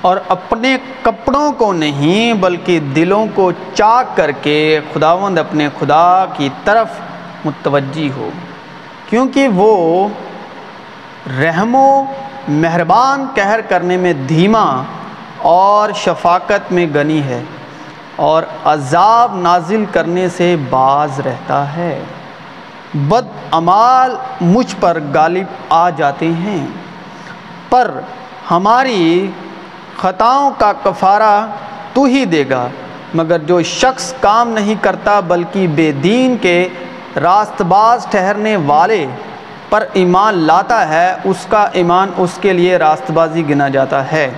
اور اپنے کپڑوں کو نہیں بلکہ دلوں کو چاک کر کے خداوند اپنے خدا کی طرف متوجہ ہو، کیونکہ وہ رحم و مہربان کہر کرنے میں دھیما اور شفاقت میں گنی ہے اور عذاب نازل کرنے سے باز رہتا ہے۔ بد امال مجھ پر غالب آ جاتے ہیں، پر ہماری خطاؤں کا کفارہ تو ہی دے گا، مگر جو شخص کام نہیں کرتا بلکہ بے دین کے راست باز ٹھہرنے والے پر ایمان لاتا ہے، اس کا ایمان اس کے لیے راست بازی گنا جاتا ہے،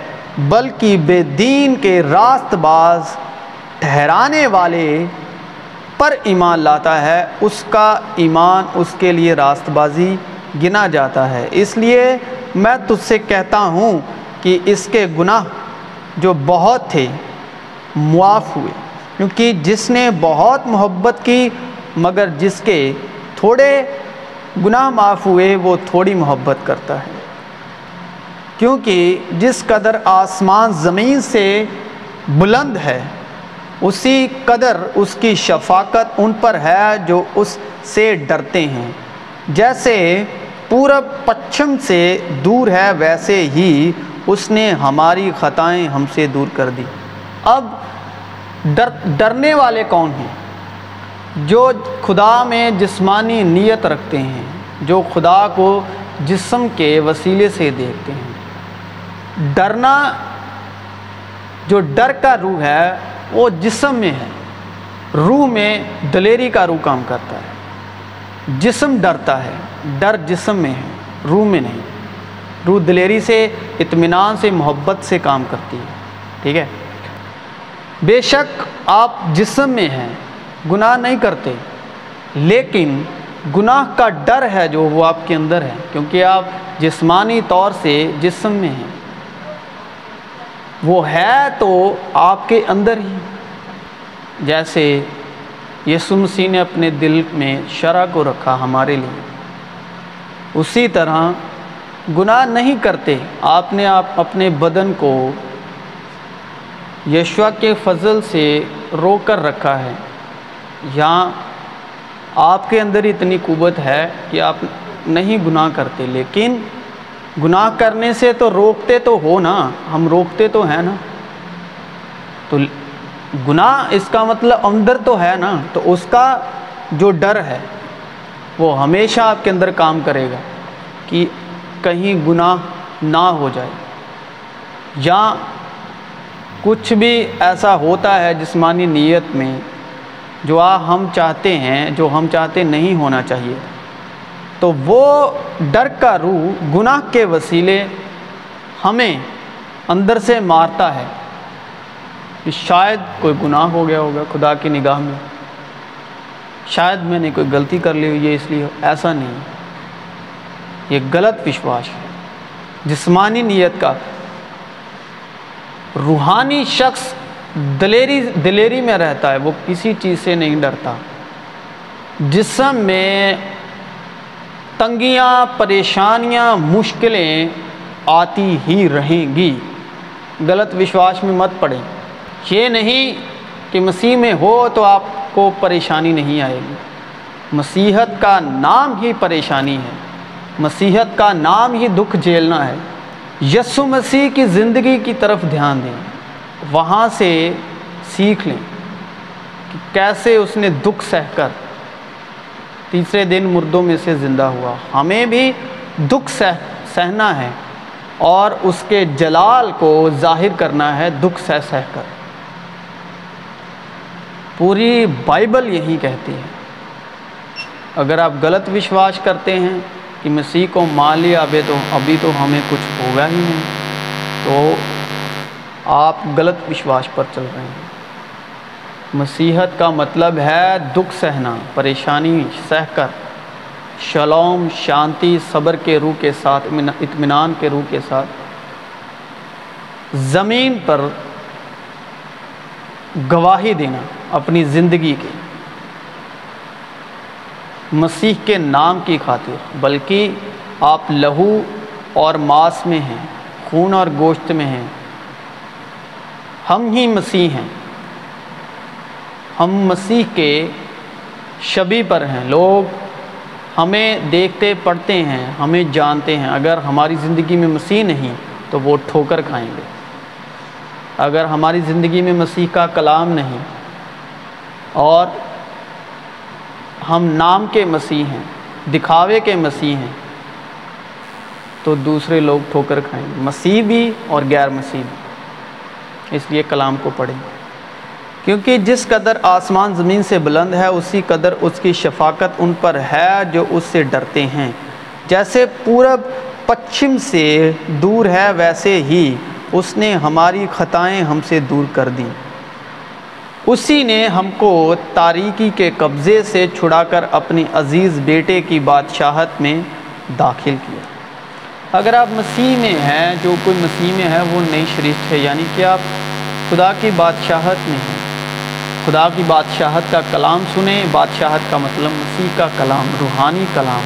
بلکہ بے دین کے راست باز ٹھہرانے والے پر ایمان لاتا ہے، اس کا ایمان اس کے لیے راست بازی گنا جاتا ہے۔ اس لیے میں تجھ سے کہتا ہوں کہ اس کے گناہ جو بہت تھے، معاف ہوئے۔ کیونکہ جس نے بہت محبت کی، مگر جس کے تھوڑے گناہ معاف ہوئے، وہ تھوڑی محبت کرتا ہے۔ کیونکہ جس قدر آسمان زمین سے بلند ہے، اسی قدر اس کی شفاقت ان پر ہے جو اس سے ڈرتے ہیں۔ جیسے پورب پچھم سے دور ہے، ویسے ہی اس نے ہماری خطائیں ہم سے دور کر دی۔ اب ڈر، ڈرنے والے کون ہیں؟ جو خدا میں جسمانی نیت رکھتے ہیں، جو خدا کو جسم کے وسیلے سے دیکھتے ہیں۔ ڈرنا جو ڈر کا روح ہے، وہ جسم میں ہے۔ روح میں دلیری کا روح کام کرتا ہے۔ جسم ڈرتا ہے، ڈر جسم میں ہے، روح میں نہیں۔ روح دلیری سے، اطمینان سے، محبت سے کام کرتی ہے، ٹھیک ہے؟ بے شک آپ جسم میں ہیں، گناہ نہیں کرتے، لیکن گناہ کا ڈر ہے جو وہ آپ کے اندر ہے، کیونکہ آپ جسمانی طور سے جسم میں ہیں۔ وہ ہے تو آپ کے اندر ہی۔ جیسے یسو مسیح نے اپنے دل میں شرح کو رکھا ہمارے لیے، اسی طرح گناہ نہیں کرتے۔ آپ نے آپ اپنے بدن کو یشوا کے فضل سے رو کر رکھا ہے۔ یہاں آپ کے اندر اتنی قوت ہے کہ آپ نہیں گناہ کرتے، لیکن گناہ کرنے سے تو روکتے تو ہو نا، ہم روکتے تو ہیں نا۔ تو گناہ اس کا مطلب اندر تو ہے نا، تو اس کا جو ڈر ہے وہ ہمیشہ آپ کے اندر کام کرے گا۔ کہ کہیں گناہ نہ ہو جائے۔ یا کچھ بھی ایسا ہوتا ہے جسمانی نیت میں جو آ ہم چاہتے ہیں، جو ہم چاہتے نہیں ہونا چاہیے، تو وہ ڈر کا روح گناہ کے وسیلے ہمیں اندر سے مارتا ہے۔ کہ شاید کوئی گناہ ہو گیا ہوگا خدا کی نگاہ میں، شاید میں نے کوئی غلطی کر لی ہوئی ہے اس لیے ایسا نہیں۔ یہ غلط وشواس ہے۔ جسمانی نیت کا۔ روحانی شخص دلیری دلیری میں رہتا ہے، وہ کسی چیز سے نہیں ڈرتا۔ جسم میں تنگیاں، پریشانیاں، مشکلیں آتی ہی رہیں گی۔ غلط وشواس میں مت پڑیں۔ یہ نہیں کہ مسیح میں ہو تو آپ کو پریشانی نہیں آئے گی۔ مسیحت کا نام ہی پریشانی ہے۔ مسیحت کا نام ہی دکھ جھیلنا ہے۔ یسو مسیح کی زندگی کی طرف دھیان دیں۔ وہاں سے سیکھ لیں کہ کیسے اس نے دکھ سہ کر تیسرے دن مردوں میں سے زندہ ہوا۔ ہمیں بھی دکھ سہ سہنا ہے اور اس کے جلال کو ظاہر کرنا ہے، دکھ سہ سہ کر۔ پوری بائبل یہی کہتی ہے۔ اگر آپ غلط وشواس کرتے ہیں کہ مسیح کو مان لیا، ابھی تو ابھی تو ہمیں کچھ ہوگا ہی نہیں۔ تو آپ غلط وشواس پر چل رہے ہیں۔ مسیحت کا مطلب ہے دکھ سہنا، پریشانی سہ کر۔ شلوم، شانتی، صبر کے روح کے ساتھ اطمینان کے روح کے ساتھ۔ زمین پر گواہی دینا، اپنی زندگی کی۔ مسیح کے نام کی خاطر، بلکہ آپ لہو اور ماس میں ہیں، خون اور گوشت میں ہیں۔ ہم ہی مسیح ہیں۔ ہم مسیح کے شبی پر ہیں۔ لوگ ہمیں دیکھتے، پڑھتے ہیں، ہمیں جانتے ہیں۔ اگر ہماری زندگی میں مسیح نہیں، تو وہ ٹھوکر کھائیں گے۔ اگر ہماری زندگی میں مسیح کا کلام نہیں، اور ہم نام کے مسیح ہیں، دکھاوے کے مسیح ہیں۔ تو دوسرے لوگ ٹھوکر کھائیں گے مسیح بھی اور غیر مسیح بھی۔ اس لیے کلام کو پڑھیں۔ کیونکہ جس قدر آسمان زمین سے بلند ہے، اسی قدر اس کی شفاقت ان پر ہے جو اس سے ڈرتے ہیں۔ جیسے پورب پچھم سے دور ہے، ویسے ہی اس نے ہماری خطائیں ہم سے دور کر دیں۔ اسی نے ہم کو تاریکی کے قبضے سے چھڑا کر اپنی عزیز بیٹے کی بادشاہت میں داخل کیا۔ اگر آپ مسیح میں ہیں، جو کوئی مسیح میں ہے، وہ نئی شریف ہے یعنی کہ آپ خدا کی بادشاہت میں ہیں۔ خدا کی بادشاہت کا کلام سنیں، بادشاہت کا مطلب مسیح کا کلام، روحانی کلام،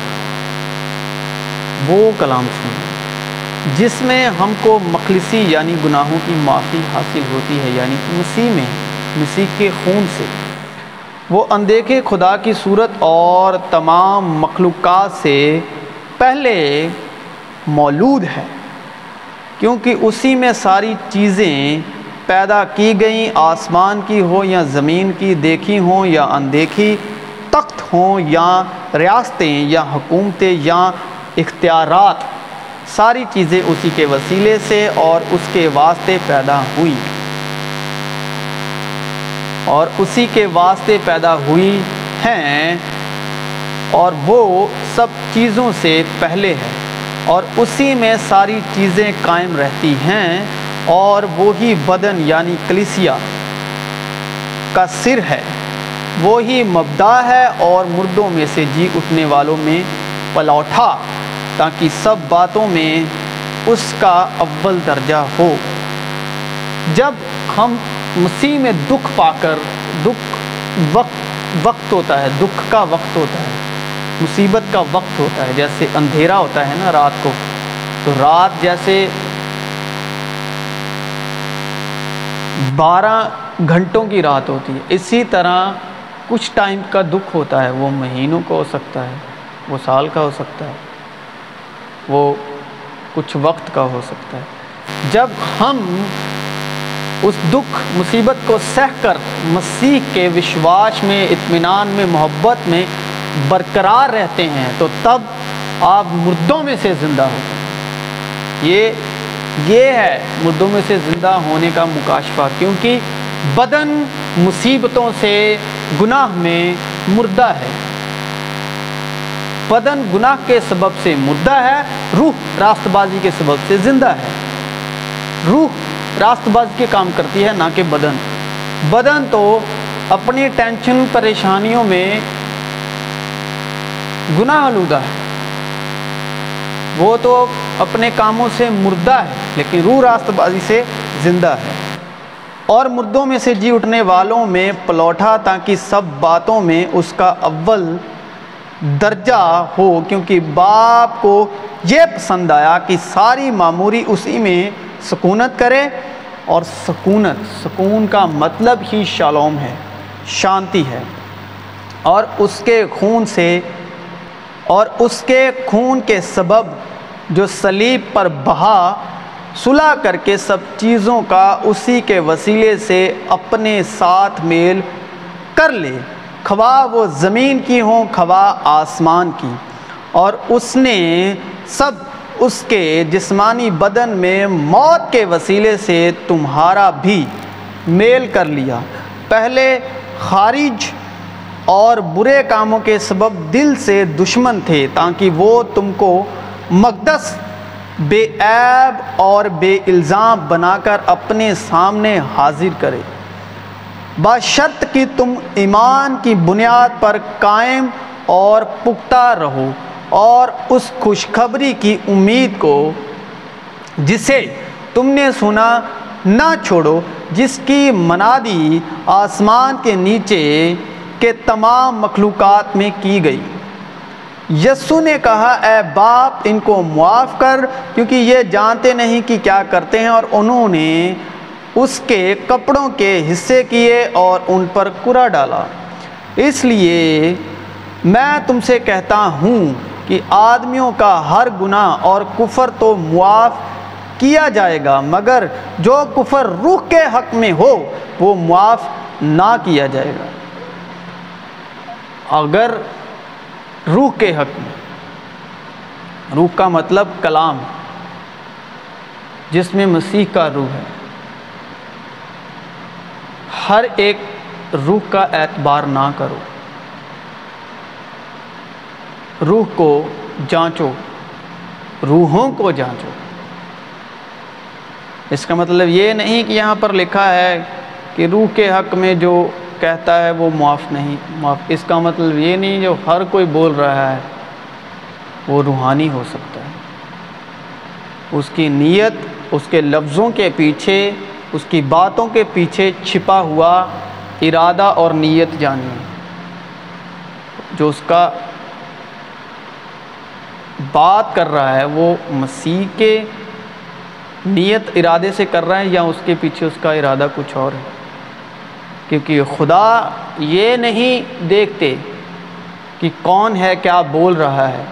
وہ کلام سنیں۔ جس میں ہم کو مخلصی یعنی گناہوں کی معافی حاصل ہوتی ہے یعنی کہ مسیح میں۔ مسیح کے خون سے۔ وہ اندیکھے خدا کی صورت اور تمام مخلوقات سے پہلے مولود ہے، کیونکہ اسی میں ساری چیزیں پیدا کی گئیں، آسمان کی ہو یا زمین کی، دیکھی ہوں یا اندیکھی، تخت ہوں یا ریاستیں یا حکومتیں یا اختیارات۔ ساری چیزیں اسی کے وسیلے سے اور اس کے واسطے پیدا ہوئی اور اسی کے واسطے پیدا ہوئی ہیں اور وہ سب چیزوں سے پہلے ہے اور اسی میں ساری چیزیں قائم رہتی ہیں اور وہی بدن یعنی کلیسیا کا سر ہے۔ وہی مبدا ہے اور مردوں میں سے جی اٹھنے والوں میں پلوٹھا تاکہ سب باتوں میں اس کا اول درجہ ہو۔ جب ہم مسیح میں دکھ پا کر، دکھ وقت وقت ہوتا ہے، دکھ کا وقت ہوتا ہے، مصیبت کا وقت ہوتا ہے، جیسے اندھیرا ہوتا ہے نا رات کو۔ تو رات جیسے بارہ گھنٹوں کی رات ہوتی ہے، اسی طرح کچھ ٹائم کا دکھ ہوتا ہے، وہ مہینوں کا ہو سکتا ہے، وہ سال کا ہو سکتا ہے، وہ کچھ وقت کا ہو سکتا ہے۔ جب ہم اس دکھ، مصیبت کو سہ کر مسیح کے وشواس میں، اطمینان میں، محبت میں برقرار رہتے ہیں، تو تب آپ مردوں میں سے زندہ ہوتے ہیں یہ یہ ہے مردوں میں سے زندہ ہونے کا مکاشفہ، کیونکہ بدن مصیبتوں سے گناہ میں مردہ ہے۔ بدن گناہ کے سبب سے مردہ ہے، روح راست بازی کے سبب سے زندہ ہے۔ روح راست بازی کے کام کرتی ہے، نہ کہ بدن۔ بدن تو اپنی ٹینشن، پریشانیوں میں گناہ آلودہ ہے۔ وہ تو اپنے کاموں سے مردہ ہے، لیکن روح راست بازی سے زندہ ہے۔ اور مردوں میں سے جی اٹھنے والوں میں پلوٹا تاکہ سب باتوں میں اس کا اول درجہ ہو، کیونکہ باپ کو یہ پسند آیا کہ ساری معموری اسی میں سکونت کرے۔ اور سکونت، سکون کا مطلب ہی شالوم ہے، شانتی ہے۔ اور اس کے خون سے، اور اس کے خون کے سبب جو سلیب پر بہا، صلح کر کے سب چیزوں کا اسی کے وسیلے سے اپنے ساتھ میل کر لے۔ خواہ وہ زمین کی ہوں خواہ آسمان کی۔ اور اس نے سب اس کے جسمانی بدن میں موت کے وسیلے سے تمہارا بھی میل کر لیا۔ پہلے خارج اور برے کاموں کے سبب دل سے دشمن تھے تاکہ وہ تم کو مقدس، بے عیب اور بے الزام بنا کر اپنے سامنے حاضر کرے۔ باشرط کہ تم ایمان کی بنیاد پر قائم اور پختہ رہو۔ اور اس خوشخبری کی امید کو جسے تم نے سنا نہ چھوڑو، جس کی منادی آسمان کے نیچے کے تمام مخلوقات میں کی گئی۔ یسو نے کہا، اے باپ، ان کو معاف کر، کیونکہ یہ جانتے نہیں کہ کیا کرتے ہیں اور انہوں نے اس کے کپڑوں کے حصے کیے اور ان پر کرا ڈالا۔ اس لیے میں تم سے کہتا ہوں کہ آدمیوں کا ہر گناہ اور کفر تو معاف کیا جائے گا، مگر جو کفر روح کے حق میں ہو، وہ معاف نہ کیا جائے گا۔ اگر روح کے حق میں، روح کا مطلب کلام، جس میں مسیح کا روح ہے، ہر ایک روح کا اعتبار نہ کرو۔ روح کو جانچو، روحوں کو جانچو۔ اس کا مطلب یہ نہیں کہ یہاں پر لکھا ہے کہ روح کے حق میں جو کہتا ہے وہ معاف نہیں، معاف۔ اس کا مطلب یہ نہیں جو ہر کوئی بول رہا ہے، وہ روحانی ہو سکتا ہے۔ اس کی نیت، اس کے لفظوں کے پیچھے، اس کی باتوں کے پیچھے چھپا ہوا ارادہ اور نیت جانیے۔ جو اس کا بات کر رہا ہے، وہ مسیح کے نیت ارادے سے کر رہا ہے یا اس کے پیچھے اس کا ارادہ کچھ اور ہے؟ کیونکہ خدا یہ نہیں دیکھتے کہ کون ہے، کیا بول رہا ہے۔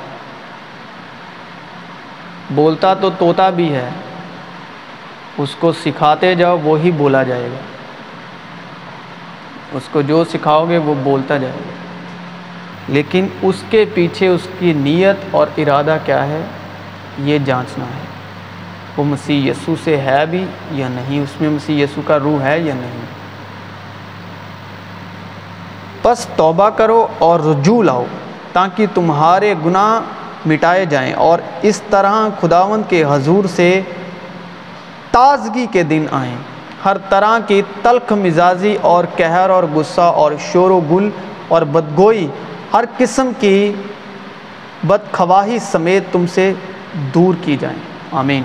بولتا تو طوطا بھی ہے، اس کو سکھاتے جاؤ، وہی بولا جائے گا۔ اس کو جو سکھاؤ گے، وہ بولتا جائے گا۔ لیکن اس کے پیچھے اس کی نیت اور ارادہ کیا ہے؟ یہ جانچنا ہے۔ وہ مسیح یسو سے ہے بھی یا نہیں؟ اس میں مسیح یسو کا روح ہے یا نہیں؟ بس توبہ کرو اور رجوع لاؤ تاکہ تمہارے گناہ مٹائے جائیں اور اس طرح خداون کے حضور سے تازگی کے دن آئیں۔ ہر طرح کی تلخ مزاجی اور کہر اور غصہ اور شور و گل اور بدگوئی ہر قسم کی بدخواہی سمیت تم سے دور کی جائیں۔ آمین۔